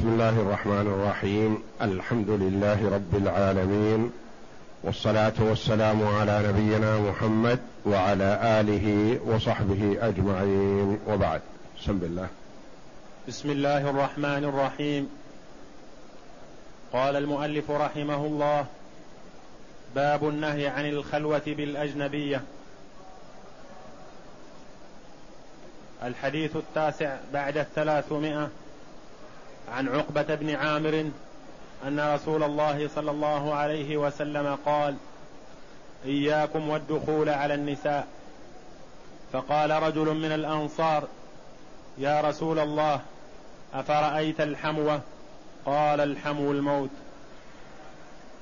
بسم الله الرحمن الرحيم. الحمد لله رب العالمين. والصلاة والسلام على نبينا محمد وعلى آله وصحبه أجمعين. وبعد. بسم الله. بسم الله الرحمن الرحيم. قال المؤلف رحمه الله باب النهي عن الخلوة بالأجنبية. الحديث التاسع بعد الثلاثمائة. عن عقبة بن عامر أن رسول الله صلى الله عليه وسلم قال إياكم والدخول على النساء. فقال رجل من الأنصار يا رسول الله أفرأيت الحموة قال الحمو الموت.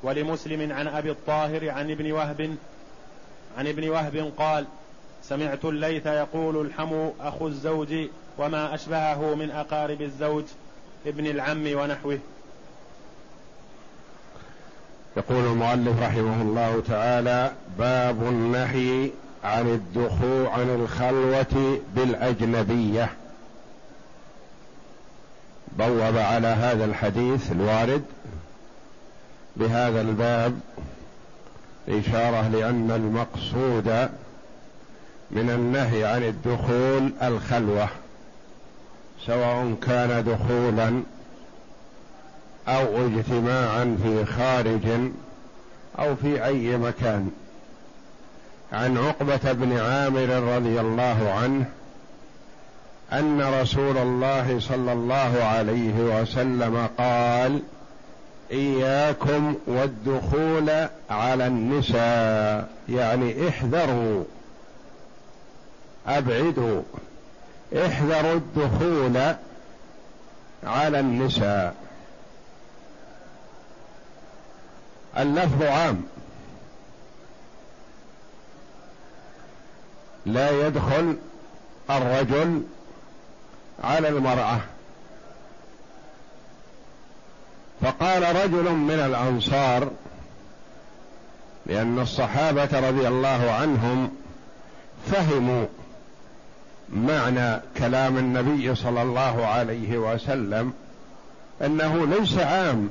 ولمسلم عن أبي الطاهر عن ابن وهب عن ابن وهب قال سمعت الليث يقول الحمو أخو الزوج وما أشبهه من أقارب الزوج. ابن العم ونحوه. يقول المؤلف رحمه الله تعالى باب النهي عن الدخول عن الخلوة بالأجنبية. بوب على هذا الحديث الوارد. بهذا الباب إشارة لأن المقصود من النهي عن الدخول الخلوة. سواء كان دخولا أو اجتماعا في خارج أو في أي مكان. عن عقبة بن عامر رضي الله عنه أن رسول الله صلى الله عليه وسلم قال إياكم والدخول على النساء يعني احذروا أبعدوا. احذروا الدخول على النساء. اللفظ عام. لا يدخل الرجل على المرأة. فقال رجل من الأنصار لأن الصحابة رضي الله عنهم فهموا معنى كلام النبي صلى الله عليه وسلم أنه ليس عام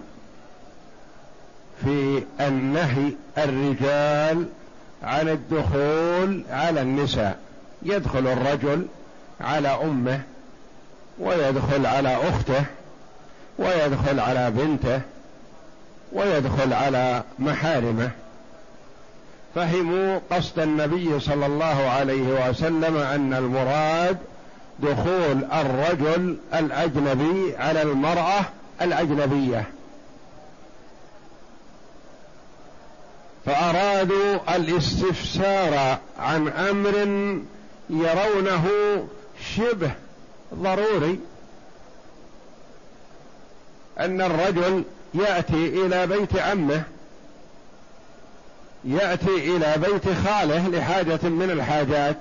في النهي الرجال عن الدخول على النساء. يدخل الرجل على أمه ويدخل على أخته ويدخل على بنته ويدخل على محارمه. فهموا قصد النبي صلى الله عليه وسلم أن المراد دخول الرجل الأجنبي على المرأة الأجنبية. فأرادوا الاستفسار عن أمر يرونه شبه ضروري أن الرجل يأتي إلى بيت عمه يأتي إلى بيت خاله لحاجة من الحاجات.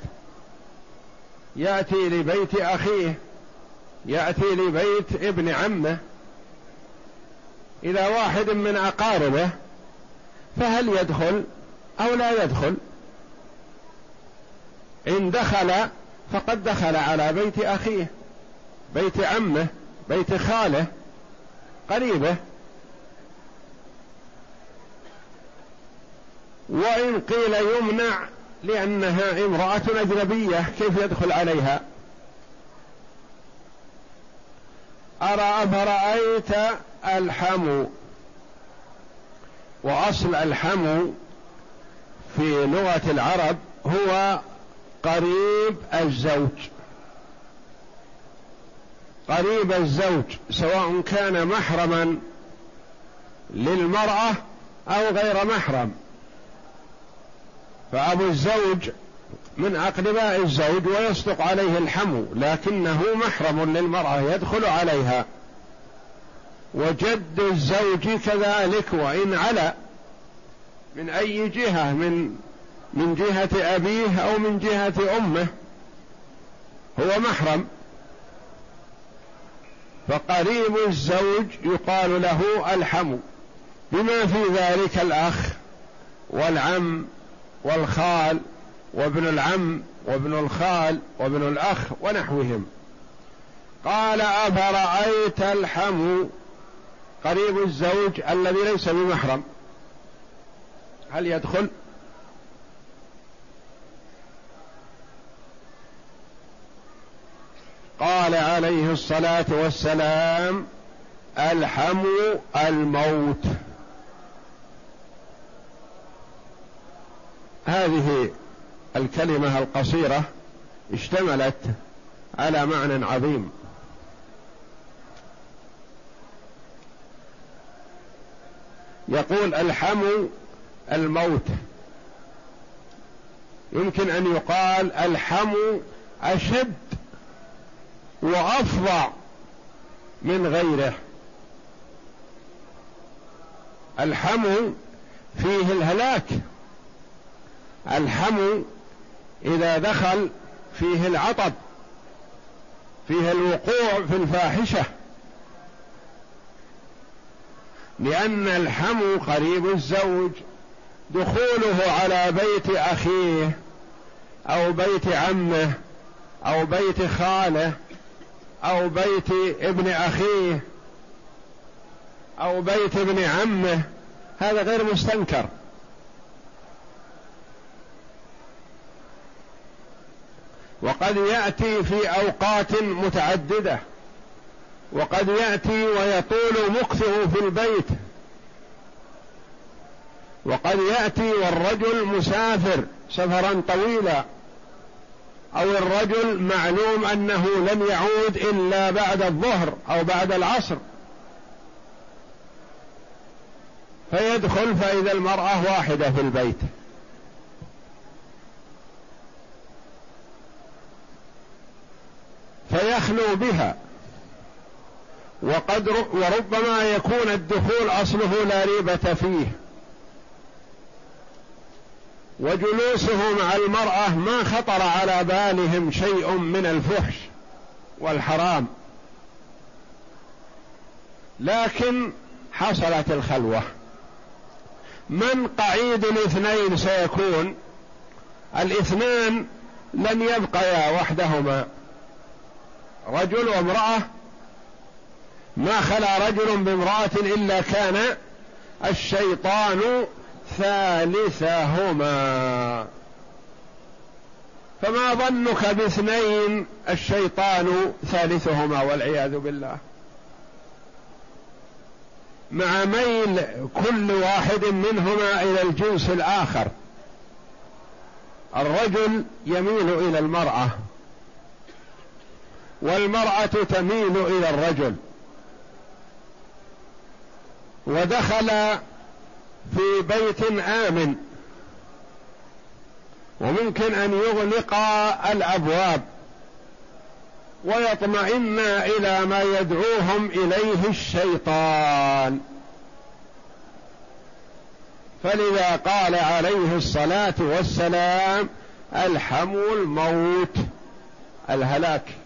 يأتي لبيت أخيه. يأتي لبيت ابن عمه. إلى واحد من أقاربه. فهل يدخل أو لا يدخل؟ إن دخل فقد دخل على بيت أخيه بيت عمه بيت خاله قريبه. وإن قيل يمنع لأنها امرأة أجنبية كيف يدخل عليها؟ أرى أفرأيت الحمو وأصل الحمو في لغة العرب هو قريب الزوج. قريب الزوج سواء كان محرما للمرأة أو غير محرم. فأبو الزوج من أقرباء الزوج ويصدق عليه الحمو لكنه محرم للمرأة يدخل عليها. وجد الزوج كذلك وإن على من أي جهة من من جهة أبيه أو من جهة أمه هو محرم. فقريب الزوج يقال له الحمو بما في ذلك الأخ والعم والخال وابن العم وابن الخال وابن الأخ ونحوهم. قال أفرأيت الحم قريب الزوج الذي ليس بمحرم؟ هل يدخل؟ قال عليه الصلاة والسلام الحم الموت. هذه الكلمة القصيرة اشتملت على معنى عظيم. يقول الحم الموت. يمكن أن يقال الحم أشد وأفظع من غيره. الحم فيه الهلاك. الحم إذا دخل فيه العطب فيه الوقوع في الفاحشة. لأن الحم قريب الزوج دخوله على بيت أخيه أو بيت عمه أو بيت خاله أو بيت ابن أخيه أو بيت ابن عمه هذا غير مستنكر. وقد يأتي في أوقات متعددة وقد يأتي ويطول مكثه في البيت وقد يأتي والرجل مسافر سفرا طويلا أو الرجل معلوم أنه لن يعود إلا بعد الظهر أو بعد العصر. فيدخل فإذا المرأة واحدة في البيت. فيخلو بها. وقد وربما يكون الدخول أصله لا ريبه فيه. وجلوسه مع المرأة ما خطر على بالهم شيء من الفحش والحرام. لكن حصلت الخلوة. من قعيد الاثنين سيكون. الاثنان لن يبقيا وحدهما. رجل وامرأة ما خلا رجل بامرأة إلا كان الشيطان ثالثهما. فما ظنك باثنين الشيطان ثالثهما والعياذ بالله؟ مع ميل كل واحد منهما إلى الجنس الآخر. الرجل يميل إلى المرأة. والمرأة تميل إلى الرجل. ودخل في بيت آمن. وممكن أن يغلق الأبواب. ويطمئن إلى ما يدعوهم إليه الشيطان. فلذا قال عليه الصلاة والسلام الحم الموت. الهلاك.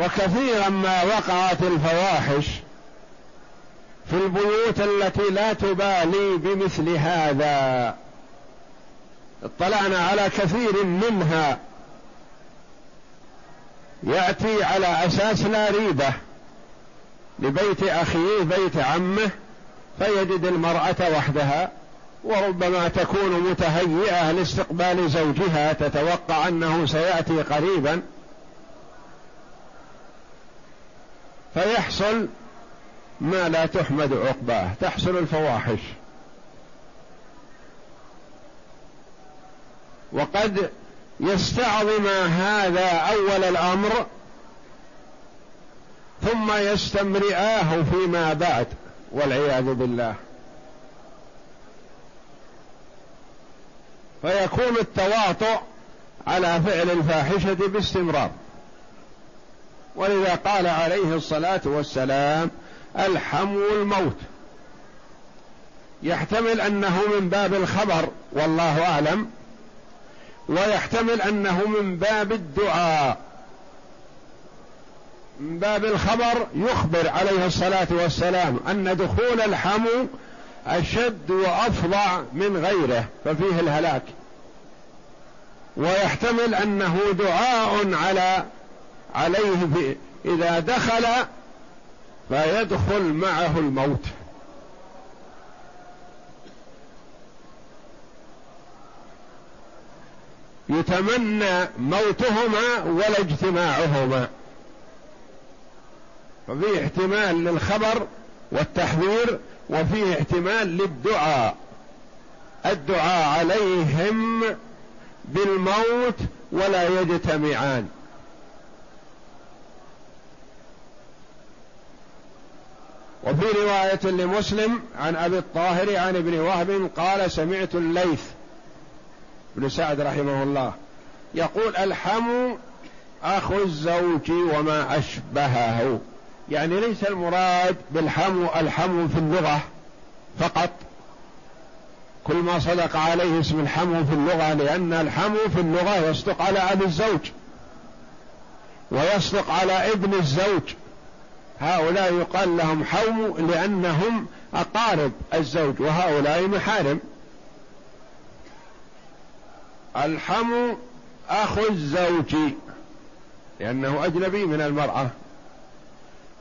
وكثيرا ما وقعت الفواحش في البيوت التي لا تبالي بمثل هذا. اطلعنا على كثير منها. يأتي على أساس لا ريبة. لبيت أخيه بيت عمه فيجد المرأة وحدها وربما تكون متهيئة لاستقبال زوجها تتوقع أنه سيأتي قريبا. فيحصل ما لا تحمد عقباه تحصل الفواحش. وقد يستعظم هذا أول الأمر ثم يستمرئاه فيما بعد والعياذ بالله. فيكون التواطؤ على فعل الفاحشة باستمرار. ولذا قال عليه الصلاة والسلام الحم الموت. يحتمل أنه من باب الخبر والله أعلم. ويحتمل أنه من باب الدعاء. من باب الخبر يخبر عليه الصلاة والسلام أن دخول الحمو أشد وأفظع من غيره ففيه الهلاك. ويحتمل أنه دعاء على عليه إذا دخل فيدخل معه الموت. يتمنى موتهما ولا اجتماعهما. ففيه احتمال للخبر والتحذير وفيه احتمال للدعاء. الدعاء عليهم بالموت ولا يجتمعان. وفي رواية لمسلم عن أبي الطاهر عن ابن وهب قال سمعت الليث بن سعد رحمه الله يقول الحم أخو الزوج وما أشبهه. يعني ليس المراد بالحم الحم في اللغة فقط. كل ما صدق عليه اسم الحم في اللغة لأن الحم في اللغة يصدق على أبي الزوج ويصدق على ابن الزوج. هؤلاء يقال لهم حوم لأنهم أقارب الزوج وهؤلاء محارم. الحم أخو الزوج لأنه أجنبي من المرأة.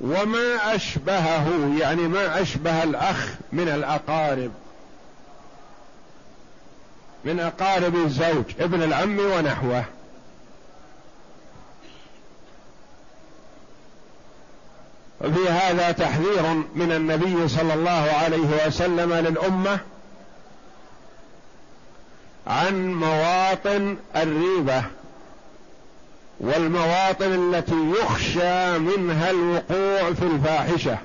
وما أشبهه يعني ما أشبه الأخ من الأقارب. من أقارب الزوج ابن العم ونحوه. وفي هذا تحذير من النبي صلى الله عليه وسلم للأمة عن مواطن الريبة والمواطن التي يخشى منها الوقوع في الفاحشة.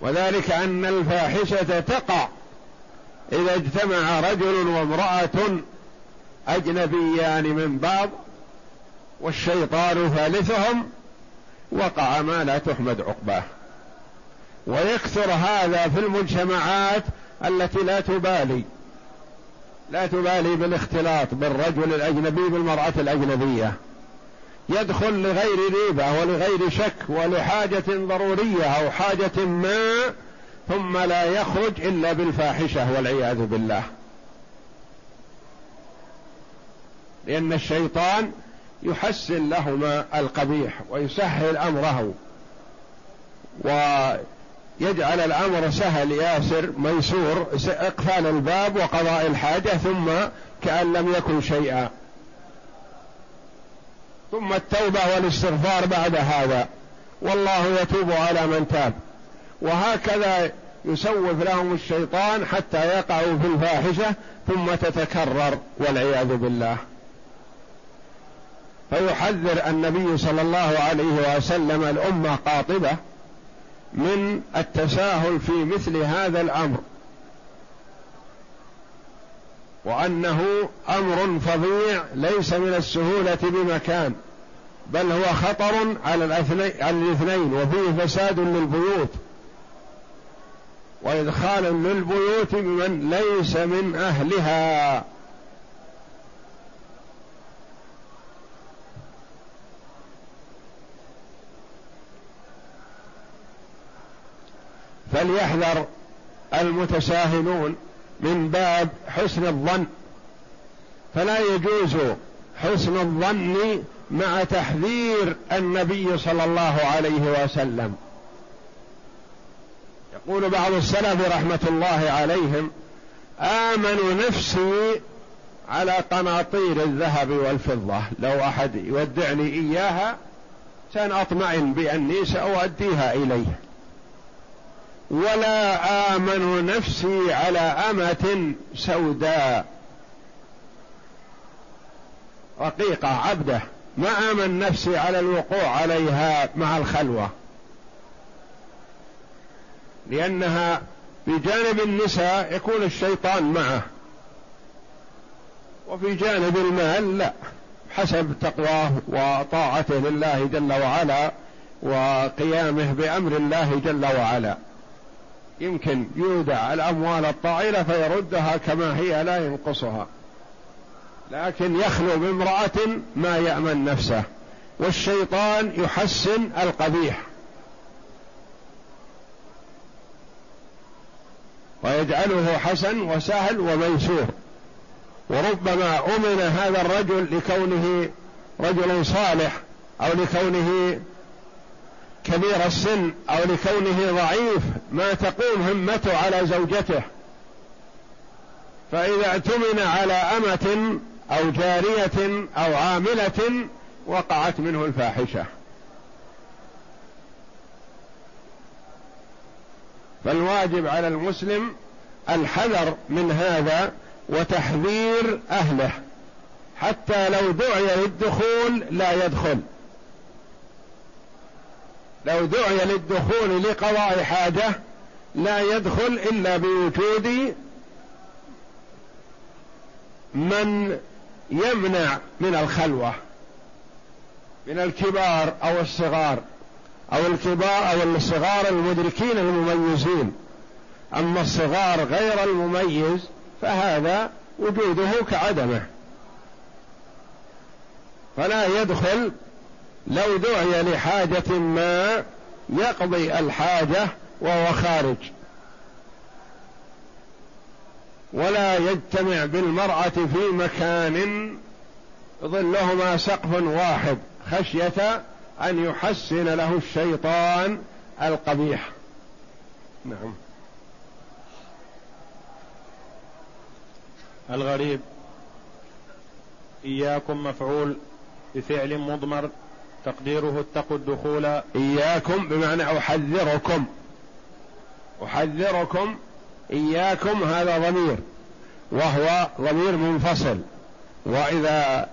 وذلك أن الفاحشة تقع إذا اجتمع رجل وامرأة أجنبيان من بعض والشيطان ثالثهم وقع ما لا تحمد عقباه. ويكثر هذا في المجتمعات التي لا تبالي لا تبالي بالاختلاط بالرجل الأجنبي بالمرأة الأجنبية. يدخل لغير ريبة ولغير شك ولحاجة ضرورية أو حاجة ما ثم لا يخرج إلا بالفاحشة والعياذ بالله. لأن الشيطان يحسن لهما القبيح ويسهل أمره ويجعل الأمر سهل ياسر ميسور إقفال الباب وقضاء الحاجة ثم كأن لم يكن شيئا. ثم التوبة والاستغفار بعد هذا. والله يتوب على من تاب. وهكذا يسوف لهم الشيطان حتى يقعوا في الفاحشة ثم تتكرر والعياذ بالله. فيحذر النبي صلى الله عليه وسلم الأمة قاطبة من التساهل في مثل هذا الأمر. وأنه أمر فظيع ليس من السهولة بمكان بل هو خطر على الاثنين وفيه فساد للبيوت. وادخال للبيوت بمن ليس من أهلها. فليحذر المتساهلون من باب حسن الظن. فلا يجوز حسن الظن مع تحذير النبي صلى الله عليه وسلم. يقول بعض السلف رحمة الله عليهم آمن نفسي على قناطير الذهب والفضة لو أحد يودعني إياها كان اطمئن بأني سأؤديها إليه. ولا آمن نفسي على أمة سوداء. رقيقة عبدة. ما آمن نفسي على الوقوع عليها مع الخلوة. لأنها في جانب النساء يكون الشيطان معه. وفي جانب المال لا. حسب تقواه وطاعته لله جل وعلا وقيامه بأمر الله جل وعلا. يمكن يودع الأموال الطائلة فيردها كما هي لا ينقصها. لكن يخلو بامرأة ما يأمن نفسه والشيطان يحسن القبيح. ويجعله حسن وسهل وميسور. وربما أمن هذا الرجل لكونه رجل صالح أو لكونه كبير السن أو لكونه ضعيف ما تقوم همته على زوجته. فإذا اعتمن على أمة أو جارية أو عاملة وقعت منه الفاحشة. فالواجب على المسلم الحذر من هذا وتحذير أهله. حتى لو دعي للدخول لا يدخل. لو دعي للدخول لقضاء حاجة لا يدخل إلا بوجود من يمنع من الخلوة من الكبار أو الصغار أو الكبار أو الصغار المدركين المميزين. أما الصغار غير المميز فهذا وجوده كعدمه. فلا يدخل لو دعي لحاجة ما يقضي الحاجة وهو خارج. ولا يجتمع بالمرأة في مكان ظلهما سقف واحد خشية أن يحسن له الشيطان القبيح. نعم. الغريب إياكم مفعول بفعل مضمر. تقديره اتقوا الدخول. إياكم بمعنى أحذركم. أحذركم إياكم هذا ضمير. وهو ضمير منفصل. وإذا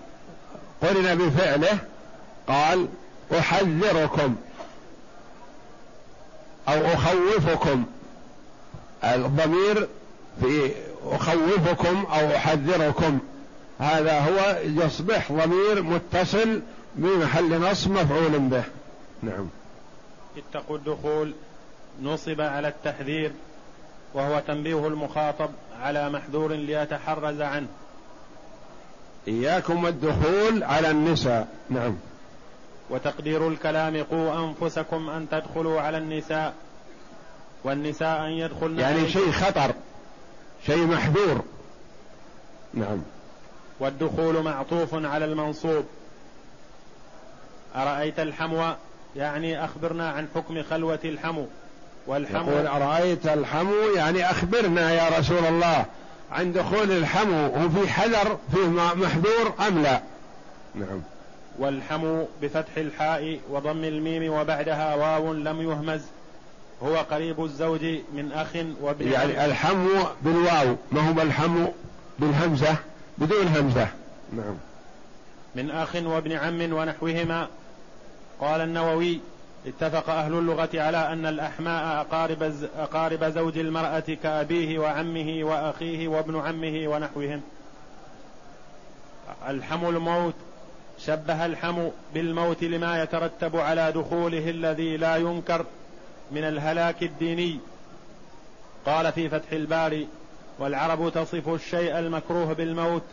قرن بفعله قال أحذركم. أو أخوفكم. الضمير في أخوفكم أو أحذركم. هذا هو يصبح ضمير متصل بمحل نصب مفعول به. نعم. اتقوا الدخول. نصب على التحذير وهو تنبيه المخاطب على محذور ليتحرز عنه. إياكم الدخول على النساء. نعم. وتقدير الكلام قوا أنفسكم أن تدخلوا على النساء والنساء أن يدخلن يعني شيء خطر شيء محذور. نعم. والدخول معطوف على المنصوب. أرأيت الحمو؟ يعني أخبرنا عن حكم خلوة الحمو. والحمو يقول أرأيت الحمو؟ يعني أخبرنا يا رسول الله عن دخول الحمو وفي حذر فيه محذور أم لا؟ نعم. والحمو بفتح الحاء وضم الميم وبعدها واو لم يهمز. هو قريب الزوج من أخ وابن يعني الحمو بالواو ما هو الحمو بالهمزة؟ بدون همزة. نعم. من أخ وابن عم ونحوهما. قال النووي اتفق أهل اللغة على أن الأحماء أقارب, أقارب زوج المرأة كأبيه وعمه وأخيه وابن عمه ونحوهم. الحم الموت شبه الحم بالموت لما يترتب على دخوله الذي لا ينكر من الهلاك الديني. قال في فتح الباري والعرب تصف الشيء المكروه بالموت.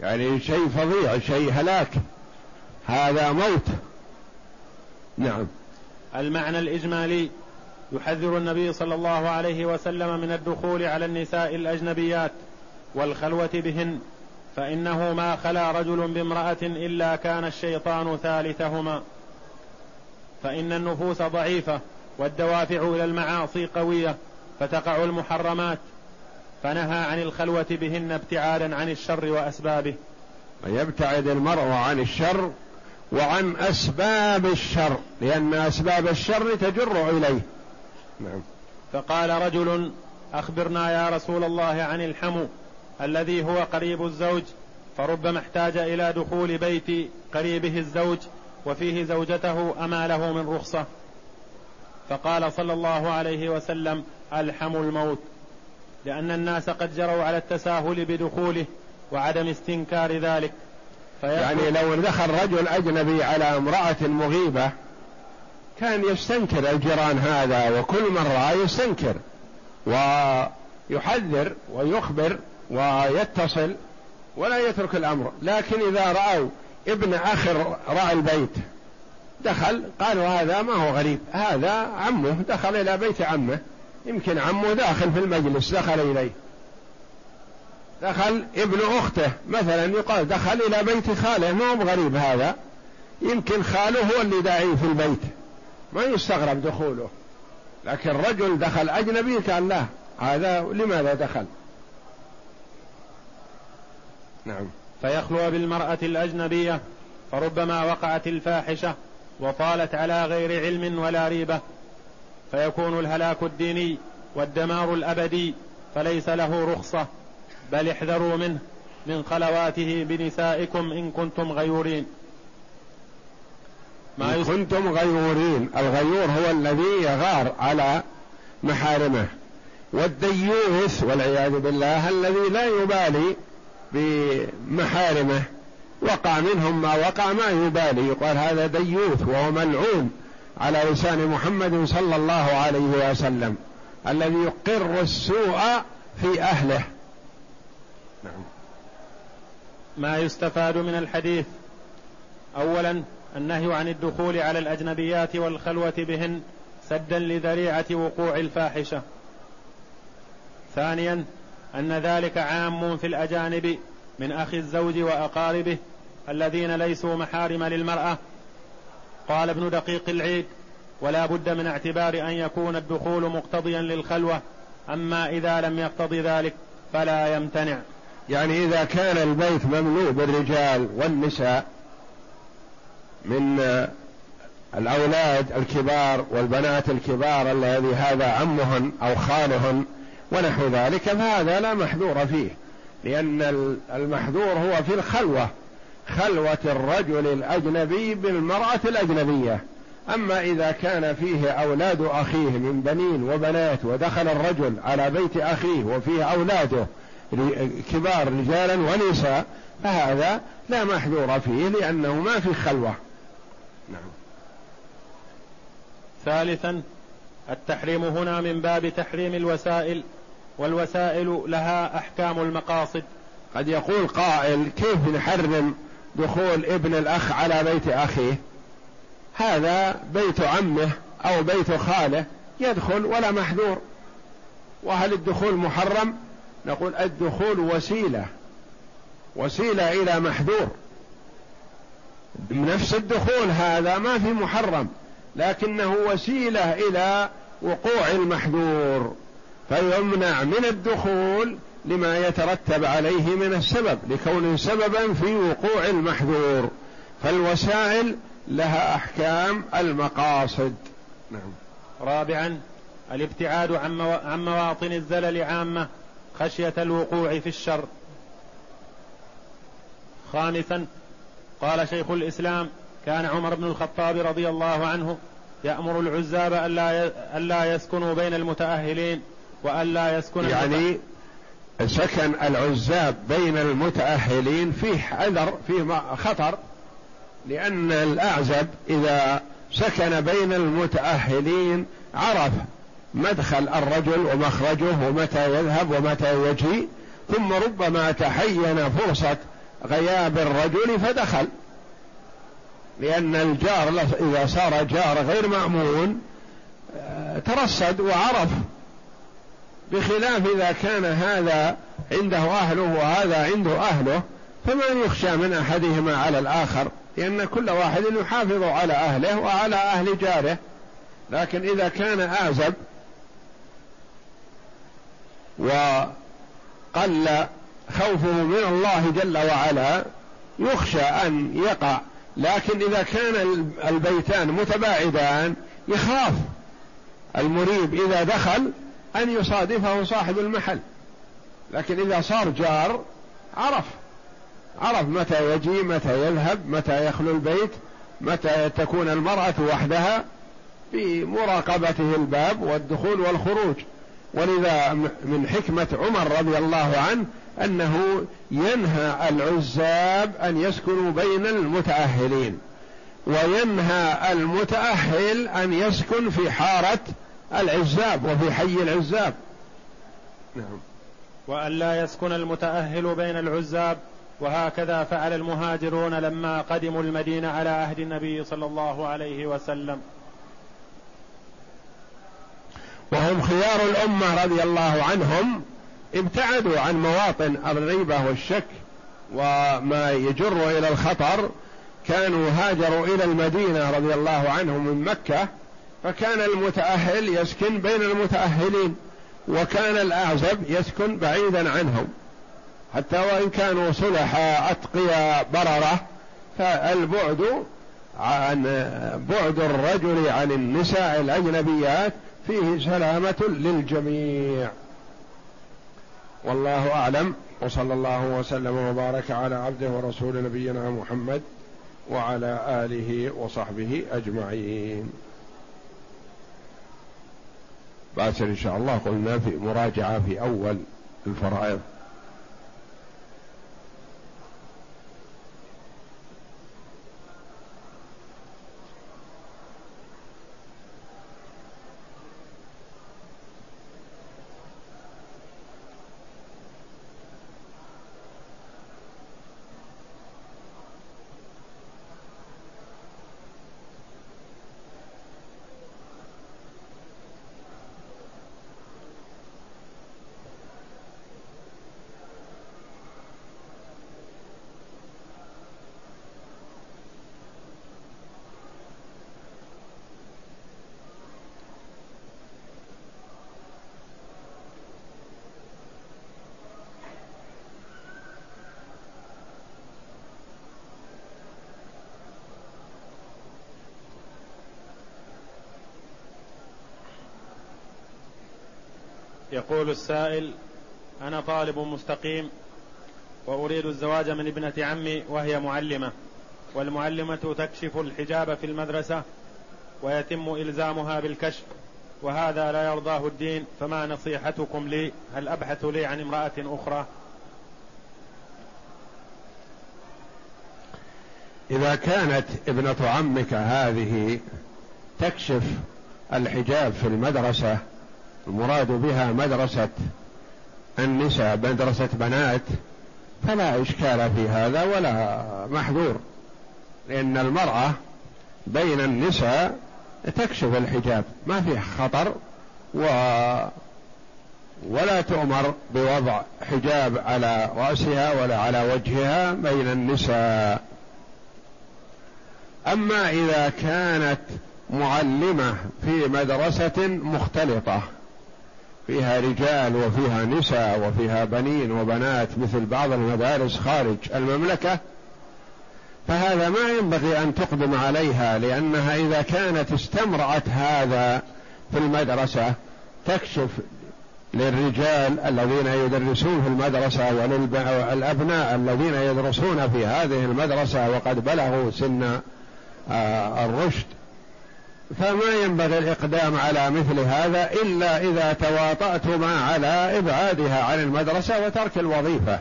يعني شيء فظيع شيء هلاك. هذا موت. نعم. المعنى الإجمالي يحذر النبي صلى الله عليه وسلم من الدخول على النساء الأجنبيات والخلوة بهن فإنه ما خلا رجل بامرأة إلا كان الشيطان ثالثهما. فإن النفوس ضعيفة والدوافع إلى المعاصي قوية فتقع المحرمات فنهى عن الخلوة بهن ابتعادا عن الشر وأسبابه. ويبتعد المرء عن الشر وعن أسباب الشر لأن أسباب الشر تجر إليه. نعم. فقال رجل أخبرنا يا رسول الله عن الحمو الذي هو قريب الزوج فربما احتاج إلى دخول بيت قريبه الزوج وفيه زوجته أما له من رخصة. فقال صلى الله عليه وسلم الحم الموت لأن الناس قد جروا على التساهل بدخوله وعدم استنكار ذلك. يعني لو دخل رجل أجنبي على امرأة مغيبة كان يستنكر الجيران هذا وكل مرة يستنكر ويحذر ويخبر ويتصل ولا يترك الأمر. لكن إذا رأوا ابن أخ رأى البيت دخل قالوا هذا ما هو غريب هذا عمه دخل إلى بيت عمه يمكن عمه داخل في المجلس دخل إليه. دخل ابن أخته مثلا يقال دخل إلى بيت خاله. ما هو غريب هذا. يمكن خاله هو اللي داعي في البيت. ما يستغرب دخوله. لكن رجل دخل أجنبي قال لا. هذا لماذا دخل؟ نعم. فيخلو بالمرأة الأجنبية فربما وقعت الفاحشة وطالت على غير علم ولا ريبة. فيكون الهلاك الديني والدمار الأبدي فليس له رخصة. بل احذروا منه من خلواته بنسائكم إن كنتم غيورين. ما إن كنتم غيورين. الغيور هو الذي يغار على محارمه. والديوث والعياذ بالله الذي لا يبالي بمحارمه. وقع منهم ما وقع ما يبالي. يقال هذا ديوث وهو ملعون على لسان محمد صلى الله عليه وسلم الذي يقر السوء في أهله. نعم. ما يستفاد من الحديث اولا النهي عن الدخول على الأجنبيات والخلوة بهن سدا لذريعة وقوع الفاحشة. ثانيا أن ذلك عام في الأجانب من أخي الزوج وأقاربه الذين ليسوا محارم للمرأة. قال ابن دقيق العيد ولا بد من اعتبار أن يكون الدخول مقتضيا للخلوة أما إذا لم يقتض ذلك فلا يمتنع. يعني إذا كان البيت مملوء بالرجال والنساء من الأولاد الكبار والبنات الكبار الذي هذا عمهن أو خالهن ونحو ذلك فهذا لا محذور فيه لأن المحذور هو في الخلوة خلوة الرجل الأجنبي بالمرأة الأجنبية. أما إذا كان فيه أولاد أخيه من بنين وبنات ودخل الرجل على بيت أخيه وفيه أولاده كبار رجالا ونساء فهذا لا محذور فيه لأنه ما في خلوة. نعم. ثالثا التحريم هنا من باب تحريم الوسائل والوسائل لها أحكام المقاصد. قد يقول قائل كيف نحرم دخول ابن الأخ على بيت أخيه؟ هذا بيت عمه أو بيت خاله يدخل ولا محذور. وهل الدخول محرم؟ نقول الدخول وسيلة وسيلة إلى محذور. نفس الدخول هذا ما في محرم لكنه وسيلة إلى وقوع المحذور. فيمنع من الدخول لما يترتب عليه من السبب لكون سببا في وقوع المحذور. فالوسائل لها أحكام المقاصد. نعم. رابعا الابتعاد عن مواطن الزلل عامة. خشية الوقوع في الشر. خامسا قال شيخ الإسلام كان عمر بن الخطاب رضي الله عنه يأمر العزاب ألا ألا يسكنوا بين المتأهلين وألا يسكن يعني سكن العزاب بين المتأهلين فيه حذر فيه خطر لأن الأعزب إذا سكن بين المتأهلين عرف مدخل الرجل ومخرجه ومتى يذهب ومتى يجي ثم ربما تحين فرصة غياب الرجل فدخل. لأن الجار إذا صار جار غير مأمون آه، ترصد وعرف بخلاف إذا كان هذا عنده أهله وهذا عنده أهله فمن يخشى من أحدهما على الآخر لأن كل واحد يحافظ على أهله وعلى أهل جاره. لكن إذا كان أعزب وقل خوفه من الله جل وعلا يخشى أن يقع. لكن إذا كان البيتان متباعدان يخاف المريب إذا دخل أن يصادفه صاحب المحل. لكن إذا صار جار عرف. عرف متى يجي متى يذهب متى يخلو البيت متى تكون المرأة وحدها بمراقبته الباب والدخول والخروج. ولذا من حكمة عمر رضي الله عنه أنه ينهى العزاب أن يسكنوا بين المتأهلين وينهى المتأهل أن يسكن في حارة العزاب وفي حي العزاب. نعم. وأن لا يسكن المتأهل بين العزاب وهكذا فعل المهاجرون لما قدموا المدينة على عهد النبي صلى الله عليه وسلم. وهم خيار الأمة رضي الله عنهم ابتعدوا عن مواطن الريبة والشك وما يجر إلى الخطر. كانوا هاجروا إلى المدينة رضي الله عنهم من مكة فكان المتأهل يسكن بين المتأهلين وكان الأعزب يسكن بعيدا عنهم. حتى وإن كانوا صلحاء أتقياء بررة فالبعد عن بعد الرجل عن النساء الأجنبيات فيه سلامة للجميع. والله أعلم. وصلى الله وسلم وبارك على عبده ورسول نبينا محمد وعلى آله وصحبه أجمعين. باسل إن شاء الله قلنا في مراجعة في أول الفرائض. يقول السائل أنا طالب مستقيم وأريد الزواج من ابنة عمي وهي معلمة والمعلمة تكشف الحجاب في المدرسة ويتم إلزامها بالكشف وهذا لا يرضاه الدين فما نصيحتكم لي؟ هل أبحث لي عن امرأة أخرى؟ إذا كانت ابنة عمك هذه تكشف الحجاب في المدرسة المراد بها مدرسة النساء مدرسة بنات. فلا إشكال في هذا ولا محذور لأن المرأة بين النساء تكشف الحجاب ما فيه خطر و ولا تؤمر بوضع حجاب على رأسها ولا على وجهها بين النساء. أما إذا كانت معلمة في مدرسة مختلطة فيها رجال وفيها نساء وفيها بنين وبنات مثل بعض المدارس خارج المملكة فهذا ما ينبغي أن تقدم عليها لأنها إذا كانت استمرأت هذا في المدرسة تكشف للرجال الذين يدرسون في المدرسة وللابناء الذين يدرسون في هذه المدرسة وقد بلغوا سن آه، الرشد. فما ينبغي الإقدام على مثل هذا إلا إذا تواطأتما على إبعادها عن المدرسة وترك الوظيفة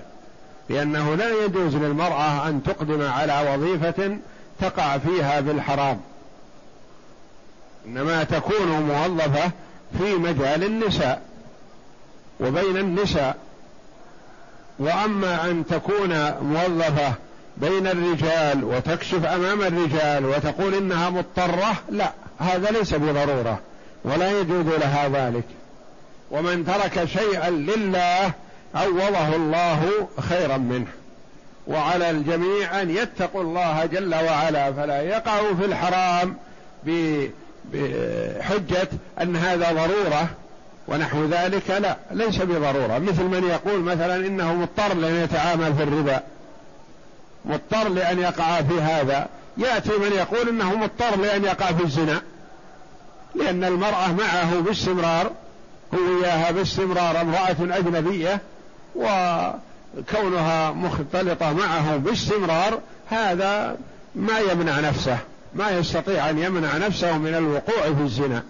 لأنه لا يجوز للمرأة أن تقدم على وظيفة تقع فيها بالحرام. إنما تكون موظفة في مجال النساء وبين النساء. وأما أن تكون موظفة بين الرجال وتكشف أمام الرجال وتقول إنها مضطرة لا. هذا ليس بضرورة ولا يجوز لها ذلك. ومن ترك شيئا لله عوضه الله خيرا منه. وعلى الجميع أن يتقوا الله جل وعلا فلا يقعوا في الحرام بحجة أن هذا ضرورة ونحو ذلك لا ليس بضرورة. مثل من يقول مثلا إنه مضطر لأن يتعامل في الربا. مضطر لأن يقع في هذا. يأتي من يقول إنه مضطر لأن يقع في الزنا. لأن المرأة معه باستمرار هو اياها باستمرار امرأة أجنبية وكونها مختلطة معه باستمرار هذا ما يمنع نفسه ما يستطيع أن يمنع نفسه من الوقوع في الزنا.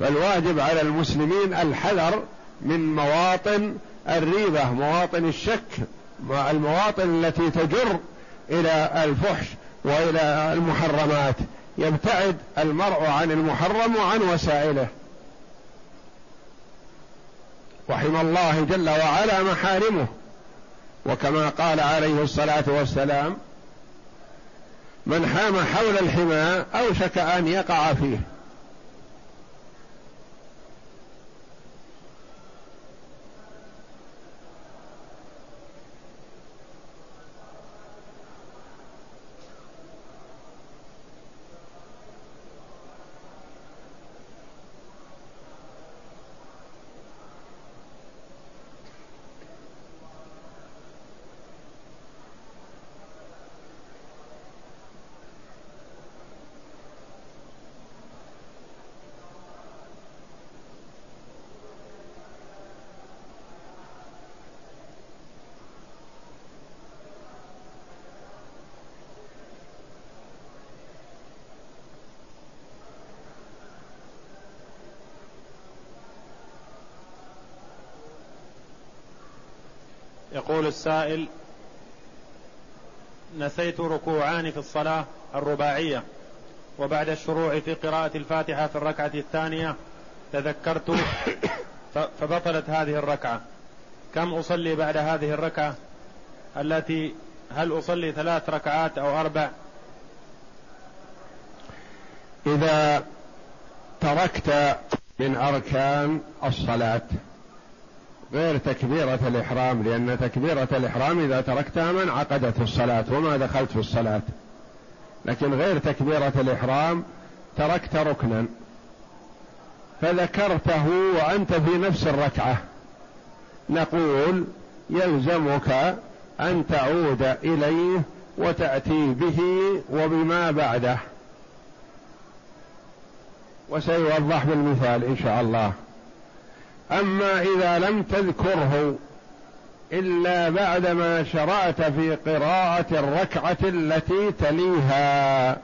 فالواجب على المسلمين الحذر من مواطن الريبة مواطن الشك المواطن التي تجر إلى الفحش وإلى المحرمات. يبتعد المرء عن المحرم وعن وسائله. رحم الله جل وعلا محارمه. وكما قال عليه الصلاة والسلام من حام حول الحمى أوشك أن يقع فيه. يقول السائل نسيت ركوعان في الصلاة الرباعية وبعد الشروع في قراءة الفاتحة في الركعة الثانية تذكرت فبطلت هذه الركعة. كم أصلي بعد هذه الركعة؟ التي هل أصلي ثلاث ركعات أو أربع؟ إذا تركت من أركان الصلاة غير تكبيرة الإحرام لأن تكبيرة الإحرام إذا تركتها من عقدت الصلاة وما دخلت في الصلاة. لكن غير تكبيرة الإحرام تركت ركنا. فذكرته وأنت في نفس الركعة. نقول يلزمك أن تعود إليه وتأتي به وبما بعده. وسيوضح بالمثال إن شاء الله. أما إذا لم تذكره إلا بعدما شرعت في قراءة الركعة التي تليها.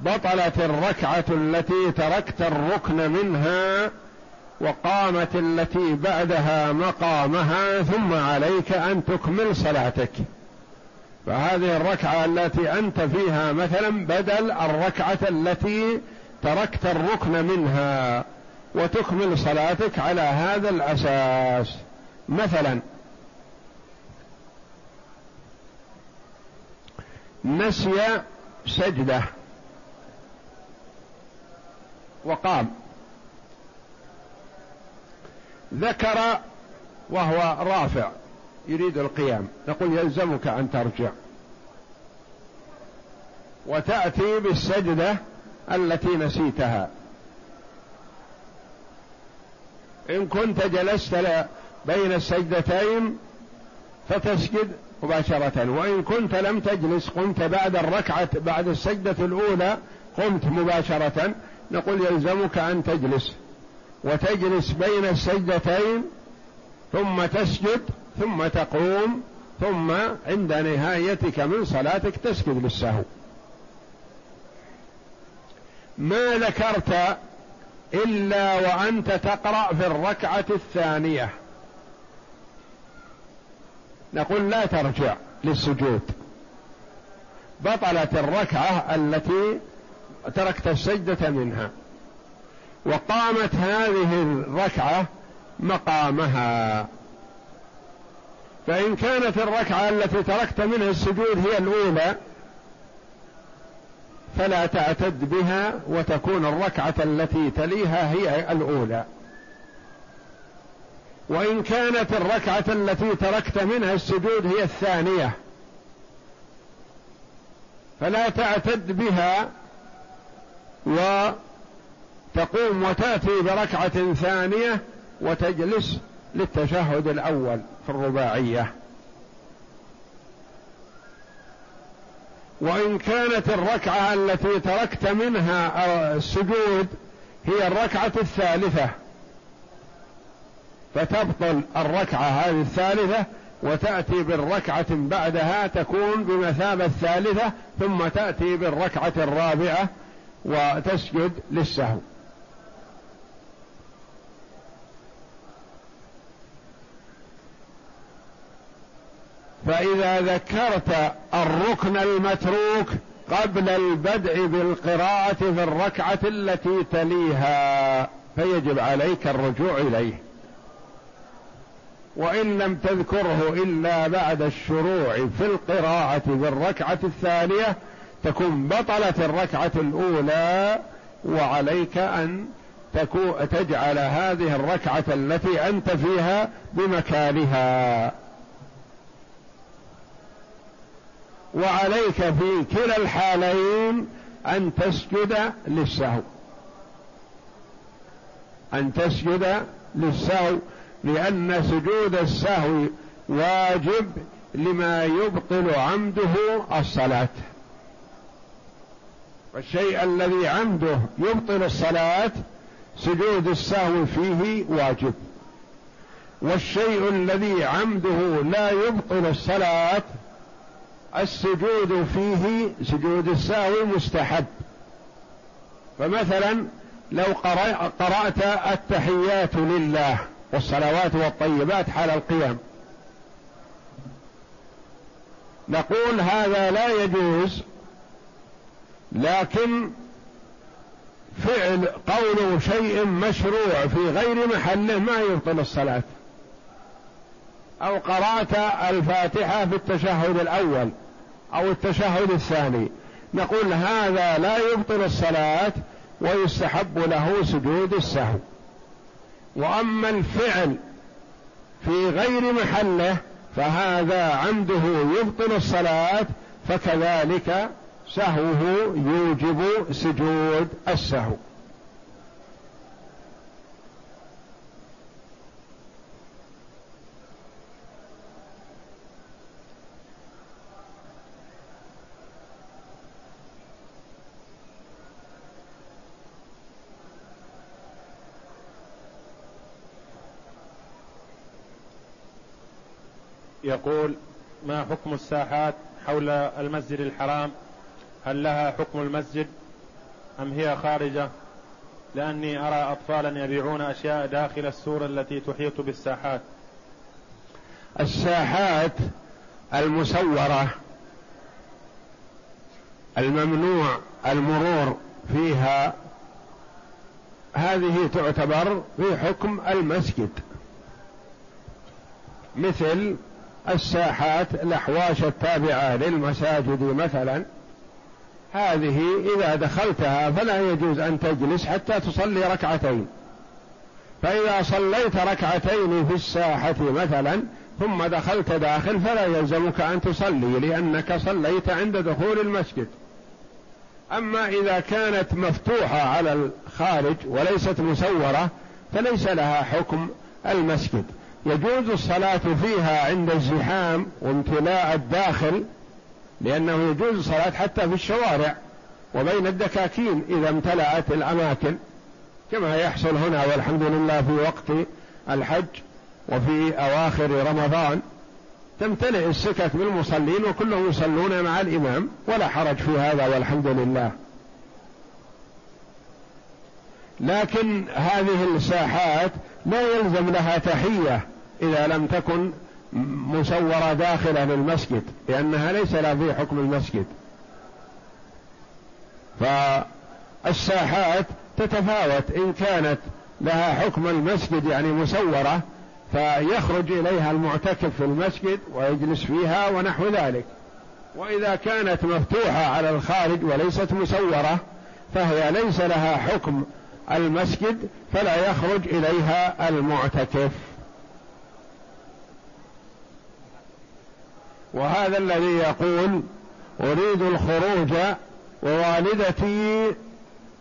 بطلت الركعة التي تركت الركن منها وقامت التي بعدها مقامها ثم عليك أن تكمل صلاتك. فهذه الركعة التي أنت فيها مثلا بدل الركعة التي تركت الركن منها. وتكمل صلاتك على هذا الأساس. مثلا نسي سجدة وقام. ذكر وهو رافع يريد القيام. نقول يلزمك أن ترجع. وتأتي بالسجدة التي نسيتها. إن كنت جلست بين السجدتين فتسجد مباشرة وإن كنت لم تجلس قمت بعد الركعة بعد السجدة الأولى قمت مباشرة. نقول يلزمك أن تجلس وتجلس بين السجدتين ثم تسجد ثم تقوم ثم عند نهايتك من صلاتك تسجد للسهو. ما ذكرت إلا وأنت تقرأ في الركعة الثانية. نقول لا ترجع للسجود. بطلت الركعة التي تركت السجدة منها. وقامت هذه الركعة مقامها. فإن كانت الركعة التي تركت منها السجود هي الأولى فلا تعتد بها وتكون الركعة التي تليها هي الأولى. وإن كانت الركعة التي تركت منها السجود هي الثانية. فلا تعتد بها و تقوم وتأتي بركعة ثانية وتجلس للتشهد الأول في الرباعية. وإن كانت الركعة التي تركت منها السجود هي الركعة الثالثة. فتبطل الركعة هذه الثالثة وتأتي بالركعة بعدها تكون بمثابه الثالثة ثم تأتي بالركعة الرابعة وتسجد للسهو. فإذا ذكرت الركن المتروك قبل البدء بالقراءة في الركعة التي تليها فيجب عليك الرجوع إليه. وإن لم تذكره إلا بعد الشروع في القراءة بالركعة الثانية تكون بطلت الركعة الأولى وعليك أن تجعل هذه الركعة التي أنت فيها بمكانها. وعليك في كلا الحالين أن تسجد للسهو. أن تسجد للسهو لأن سجود السهو واجب لما يبطل عمده الصلاة. والشيء الذي عمده يبطل الصلاة سجود السهو فيه واجب. والشيء الذي عمده لا يبطل الصلاة السجود فيه سجود السهو مستحب. فمثلا لو قرأت التحيات لله والصلوات والطيبات حال القيام. نقول هذا لا يجوز لكن فعل قول شيء مشروع في غير محله ما يبطل الصلاة. أو قرأت الفاتحة في التشهد الأول. أو التشهد الثاني. نقول هذا لا يبطل الصلاة ويستحب له سجود السهو. وأما الفعل في غير محله فهذا عمده يبطل الصلاة فكذلك سهوه يوجب سجود السهو. يقول ما حكم الساحات حول المسجد الحرام؟ هل لها حكم المسجد أم هي خارجة؟ لأني أرى أطفالا يبيعون أشياء داخل السور التي تحيط بالساحات. الساحات المسورة الممنوع المرور فيها هذه تعتبر في حكم المسجد. مثل الساحات الأحواش التابعة للمساجد مثلا. هذه إذا دخلتها فلا يجوز أن تجلس حتى تصلي ركعتين. فإذا صليت ركعتين في الساحة مثلا ثم دخلت داخل فلا يلزمك أن تصلي لأنك صليت عند دخول المسجد. أما إذا كانت مفتوحة على الخارج وليست مسورة فليس لها حكم المسجد. يجوز الصلاة فيها عند الزحام وامتلاء الداخل لأنه يجوز الصلاة حتى في الشوارع وبين الدكاكين إذا امتلأت الأماكن كما يحصل هنا والحمد لله في وقت الحج وفي أواخر رمضان. تمتلئ السكك بالمصلين وكلهم يصلون مع الإمام ولا حرج في هذا والحمد لله. لكن هذه الساحات لا يلزم لها تحية. إذا لم تكن مسورة داخلة للمسجد لأنها ليس لها في حكم المسجد. فالساحات تتفاوت إن كانت لها حكم المسجد يعني مسورة فيخرج إليها المعتكف في المسجد ويجلس فيها ونحو ذلك. وإذا كانت مفتوحة على الخارج وليست مسورة فهي ليس لها حكم المسجد فلا يخرج إليها المعتكف. وهذا الذي يقول أريد الخروج ووالدتي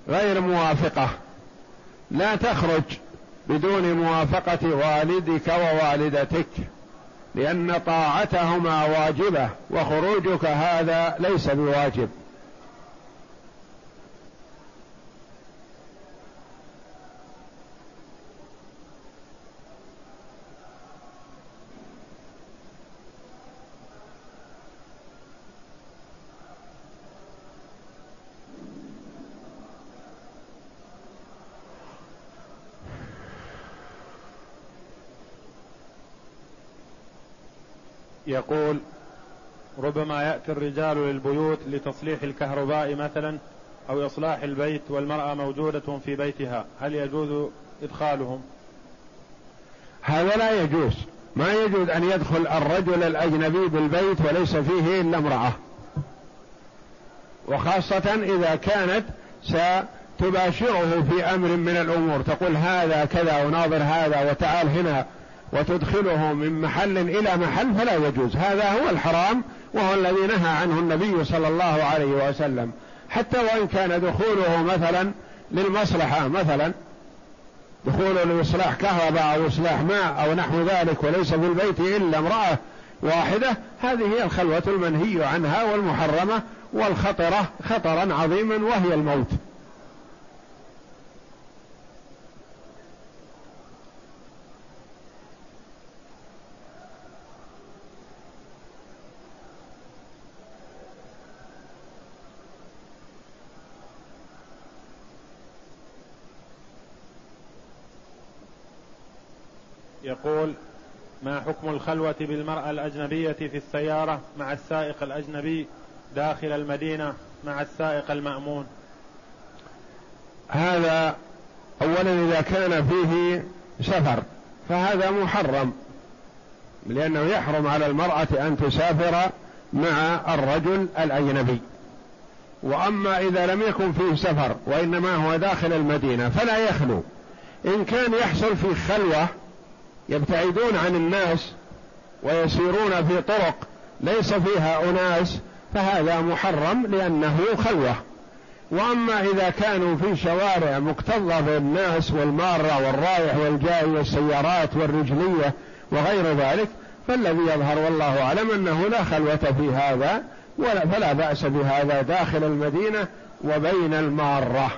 غير موافقة. لا تخرج بدون موافقة والدك ووالدتك لأن طاعتهما واجبة وخروجك هذا ليس بواجب. يقول ربما يأتي الرجال للبيوت لتصليح الكهرباء مثلا أو إصلاح البيت والمرأة موجودة في بيتها. هل يجوز إدخالهم؟ هذا لا يجوز. ما يجوز أن يدخل الرجل الأجنبي بالبيت وليس فيه إلا امرأة. وخاصة إذا كانت ستباشره في أمر من الأمور. تقول هذا كذا وناظر هذا وتعال هنا. وتدخله من محل إلى محل فلا يجوز. هذا هو الحرام وهو الذي نهى عنه النبي صلى الله عليه وسلم. حتى وإن كان دخوله مثلا للمصلحة مثلا دخوله لاصلاح كهرباء أو اصلاح ماء أو نحو ذلك وليس في البيت إلا امرأة واحدة هذه هي الخلوة المنهي عنها والمحرمة والخطرة خطرا عظيما وهي الموت. يقول ما حكم الخلوة بالمرأة الأجنبية في السيارة مع السائق الأجنبي داخل المدينة مع السائق المأمون? هذا أولا إذا كان فيه سفر فهذا محرم لأنه يحرم على المرأة أن تسافر مع الرجل الأجنبي. وأما إذا لم يكن فيه سفر وإنما هو داخل المدينة فلا يخلو. إن كان يحصل فيه خلوة يبتعدون عن الناس ويسيرون في طرق ليس فيها أناس فهذا محرم لأنه خلوة. وأما إذا كانوا في شوارع مكتظة بالناس والمارة والرايح والجاي والسيارات والرجلية وغير ذلك فالذي يظهر والله أعلم أنه لا خلوة في هذا ولا فلا بأس بهذا داخل المدينة وبين المارة.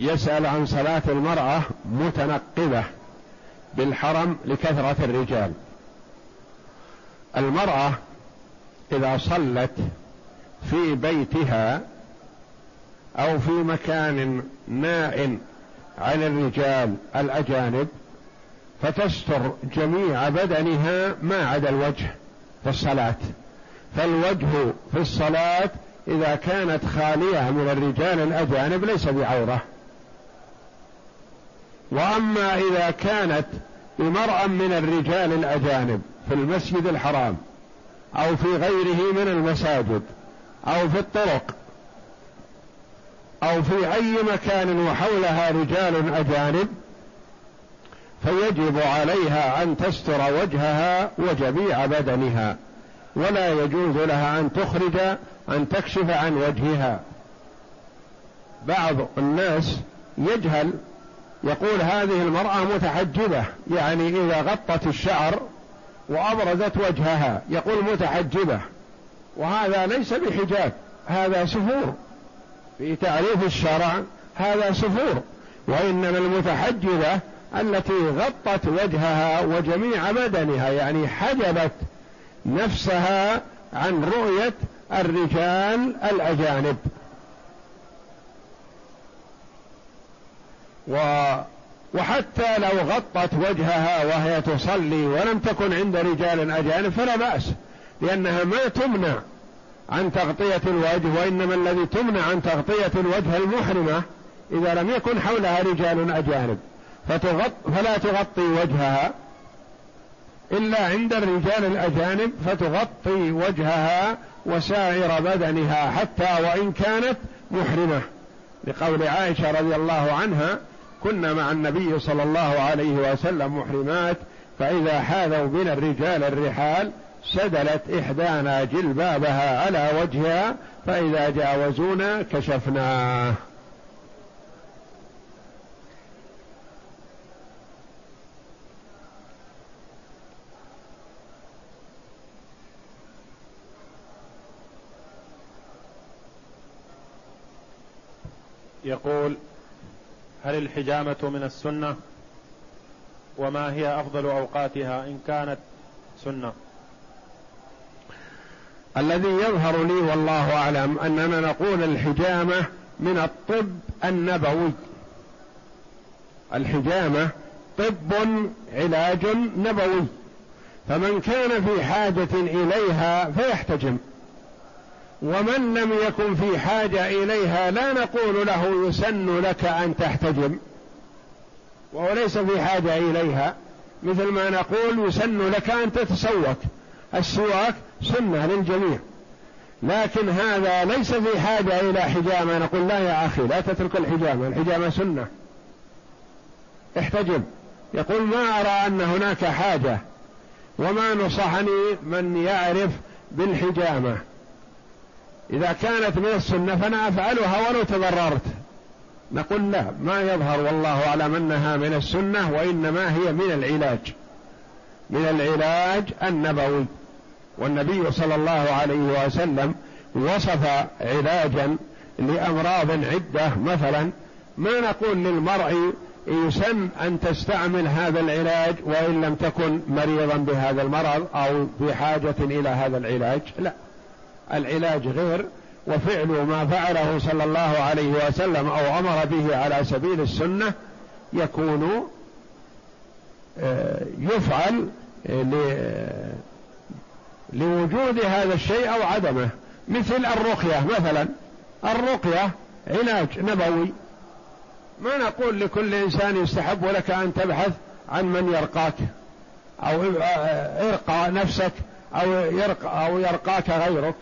يسأل عن صلاة المرأة متنقبة بالحرم لكثرة الرجال. المرأة إذا صلت في بيتها أو في مكان ناء عن الرجال الأجانب فتستر جميع بدنها ما عدا الوجه في الصلاة. فالوجه في الصلاة إذا كانت خالية من الرجال الأجانب ليس بعورة. وأما إذا كانت بمرأى من الرجال الأجانب في المسجد الحرام أو في غيره من المساجد أو في الطرق أو في أي مكان وحولها رجال أجانب فيجب عليها أن تستر وجهها وجميع بدنها ولا يجوز لها أن تخرج أن تكشف عن وجهها. بعض الناس يجهل يقول هذه المرأة متحجبة يعني إذا غطت الشعر وأبرزت وجهها يقول متحجبة. وهذا ليس بحجاب هذا سفور. في تعريف الشرع هذا سفور وإنما المتحجبة التي غطت وجهها وجميع بدنها يعني حجبت نفسها عن رؤية الرجال الأجانب. و وحتى لو غطت وجهها وهي تصلي ولم تكن عند رجال أجانب فلا بأس لأنها ما تمنع عن تغطية الوجه وإنما الذي تمنع عن تغطية الوجه المحرمة إذا لم يكن حولها رجال أجانب. فتغط فلا تغطي وجهها إلا عند الرجال الأجانب فتغطي وجهها وسائر بدنها حتى وإن كانت محرمة. لقول عائشة رضي الله عنها كنا مع النبي صلى الله عليه وسلم محرمات فإذا حاذوا بنا الرجال الرحال سدلت إحدانا جلبابها على وجهها فإذا جاوزونا كشفناه يقول هل الحجامة من السنة؟ وما هي أفضل أوقاتها إن كانت سنة؟ الذي يظهر لي والله أعلم أننا نقول الحجامة من الطب النبوي. الحجامة طب علاج نبوي. فمن كان في حاجة إليها فيحتجم. ومن لم يكن في حاجة إليها لا نقول له يسن لك أن تحتجم. وهو ليس في حاجة إليها. مثل ما نقول يسن لك أن تتسوك السواك سنة للجميع. لكن هذا ليس في حاجة إلى حجامة. نقول لا يا أخي لا تترك الحجامة. الحجامة سنة. احتجم. يقول ما أرى أن هناك حاجة. وما نصحني من يعرف بالحجامة. إذا كانت من السنة فأنا أفعلها ولو تضررت. نقول لا ما يظهر والله أعلم أنها من السنة وإنما هي من العلاج. من العلاج النبوي. والنبي صلى الله عليه وسلم وصف علاجا لأمراض عدة مثلا. ما نقول للمرء يسن أن تستعمل هذا العلاج وإن لم تكن مريضا بهذا المرض أو بحاجة إلى هذا العلاج لا. العلاج غير وفعل ما فعله صلى الله عليه وسلم أو أمر به على سبيل السنة يكون آه، يفعل آه، لوجود هذا الشيء أو عدمه. مثل الرقية مثلا. الرقية علاج نبوي. ما نقول لكل إنسان يستحب لك أن تبحث عن من يرقاك أو ارقى نفسك أو يرقى أو يرقاك غيرك.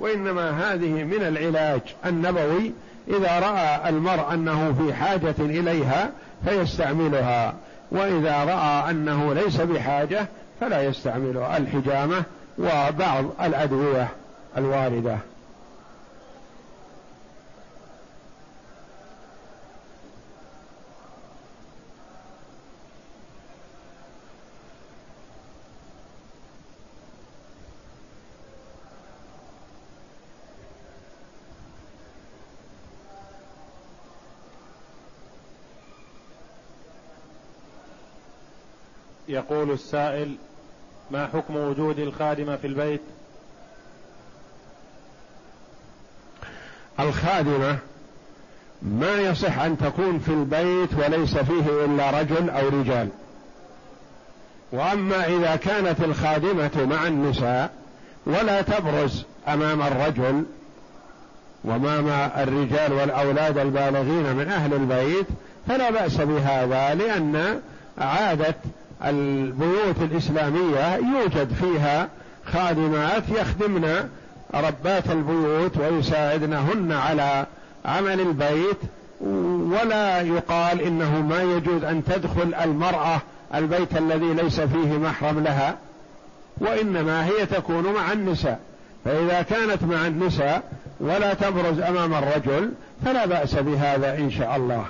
وإنما هذه من العلاج النبوي. إذا رأى المرء أنه في حاجة إليها فيستعملها وإذا رأى أنه ليس بحاجة فلا يستعملها الحجامة وبعض الأدوية الواردة. يقول السائل ما حكم وجود الخادمة في البيت؟ الخادمة ما يصح أن تكون في البيت وليس فيه إلا رجل أو رجال. وأما إذا كانت الخادمة مع النساء ولا تبرز أمام الرجل وأمام الرجال والأولاد البالغين من أهل البيت فلا بأس بهذا لأن عادة البيوت الإسلامية يوجد فيها خادمات يخدمن ربات البيوت ويساعدنهن على عمل البيت ولا يقال إنه ما يجوز أن تدخل المرأة البيت الذي ليس فيه محرم لها وإنما هي تكون مع النساء. فإذا كانت مع النساء ولا تبرز أمام الرجل فلا بأس بهذا إن شاء الله.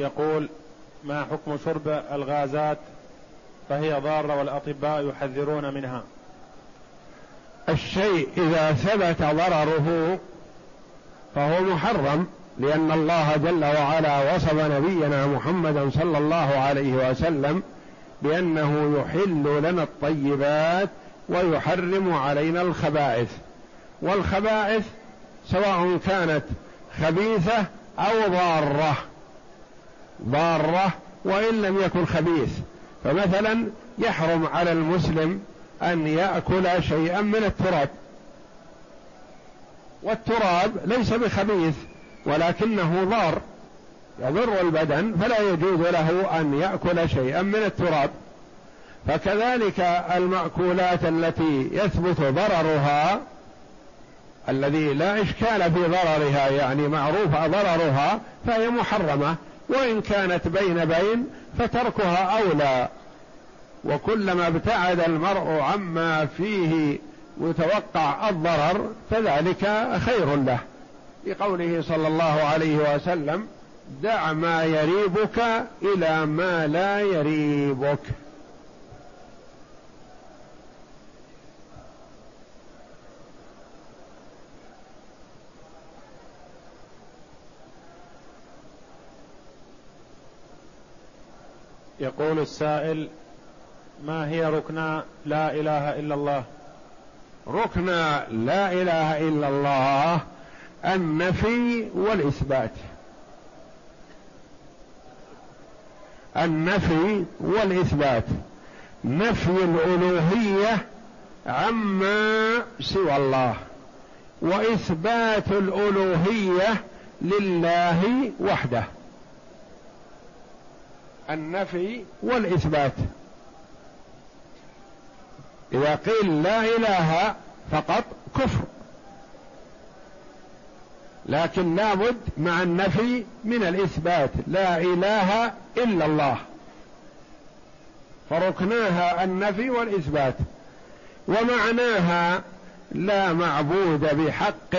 يقول ما حكم شرب الغازات فهي ضارة والأطباء يحذرون منها. الشيء إذا ثبت ضرره فهو محرم لأن الله جل وعلا وصف نبينا محمدا صلى الله عليه وسلم بأنه يحل لنا الطيبات ويحرم علينا الخبائث. والخبائث سواء كانت خبيثة أو ضارة. ضارة وإن لم يكن خبيث. فمثلا يحرم على المسلم أن يأكل شيئا من التراب. والتراب ليس بخبيث ولكنه ضار. يضر البدن فلا يجوز له أن يأكل شيئا من التراب. فكذلك المأكولات التي يثبت ضررها الذي لا إشكال في ضررها يعني معروف ضررها فهي محرمة. وإن كانت بين بين فتركها أولى. وكلما ابتعد المرء عما فيه يتوقع الضرر فذلك خير له. لقوله صلى الله عليه وسلم دع ما يريبك إلى ما لا يريبك. يقول السائل ما هي ركنا لا إله إلا الله؟ ركن لا إله إلا الله النفي والإثبات. النفي والإثبات. نفي الألوهية عما سوى الله وإثبات الألوهية لله وحده. النفي والإثبات. إذا قيل لا إله فقط كفر. لكن لابد مع النفي من الإثبات. لا إله إلا الله. فركناها النفي والإثبات. ومعناها لا معبود بحق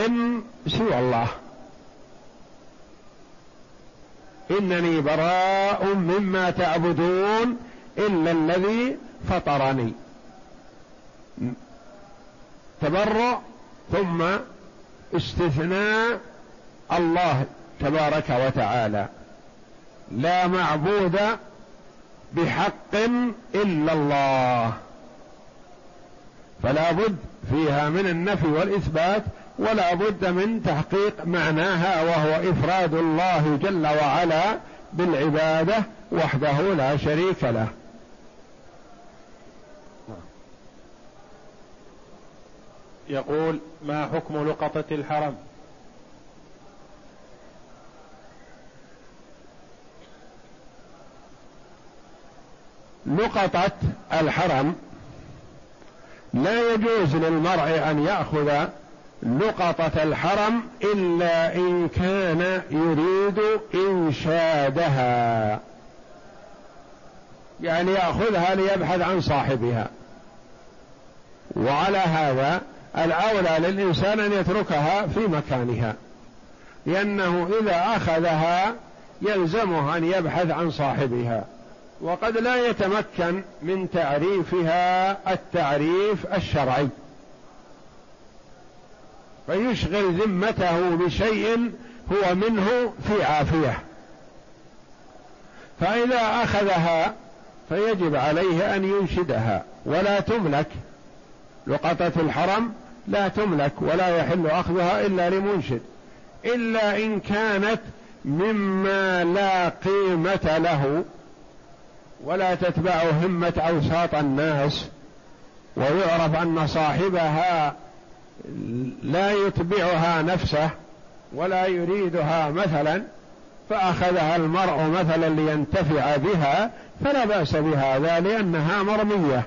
سوى الله. إنني براء مما تعبدون إلا الذي فطرني. تبرع ثم استثناء الله تبارك وتعالى. لا معبود بحق إلا الله. فلا بد فيها من النفي والإثبات ولا بد من تحقيق معناها وهو إفراد الله جل وعلا بالعبادة وحده لا شريك له. يقول ما حكم لقطة الحرم؟ لقطة الحرم لا يجوز للمرء أن يأخذ لقطه الحرم إلا إن كان يريد إنشادها. يعني يأخذها ليبحث عن صاحبها. وعلى هذا الأولى للإنسان أن يتركها في مكانها. لأنه إذا أخذها يلزمه أن يبحث عن صاحبها. وقد لا يتمكن من تعريفها التعريف الشرعي. فيشغل ذمته بشيء هو منه في عافية. فإذا أخذها فيجب عليه أن ينشدها ولا تملك. لقطة الحرم لا تملك ولا يحل أخذها إلا لمنشد. إلا إن كانت مما لا قيمة له ولا تتبع همة أوساط الناس. ويعرف أن صاحبها لا يتبعها نفسه ولا يريدها مثلا فأخذها المرء مثلا لينتفع بها فلا بأس بهذا لأنها مرمية.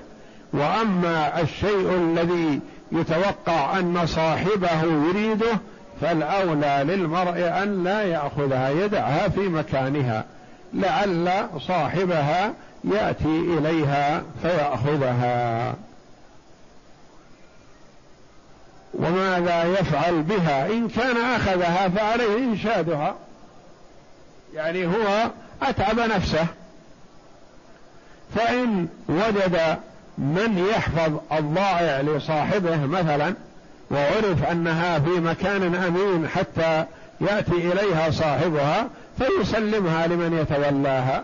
وأما الشيء الذي يتوقع أن صاحبه يريده فالأولى للمرء أن لا يأخذها يدعها في مكانها لعل صاحبها يأتي إليها فيأخذها. وماذا يفعل بها؟ إن كان أخذها فعليه انشادها يعني هو أتعب نفسه. فإن وجد من يحفظ الضائع لصاحبه مثلا وعرف أنها في مكان أمين حتى يأتي إليها صاحبها فيسلمها لمن يتولاها.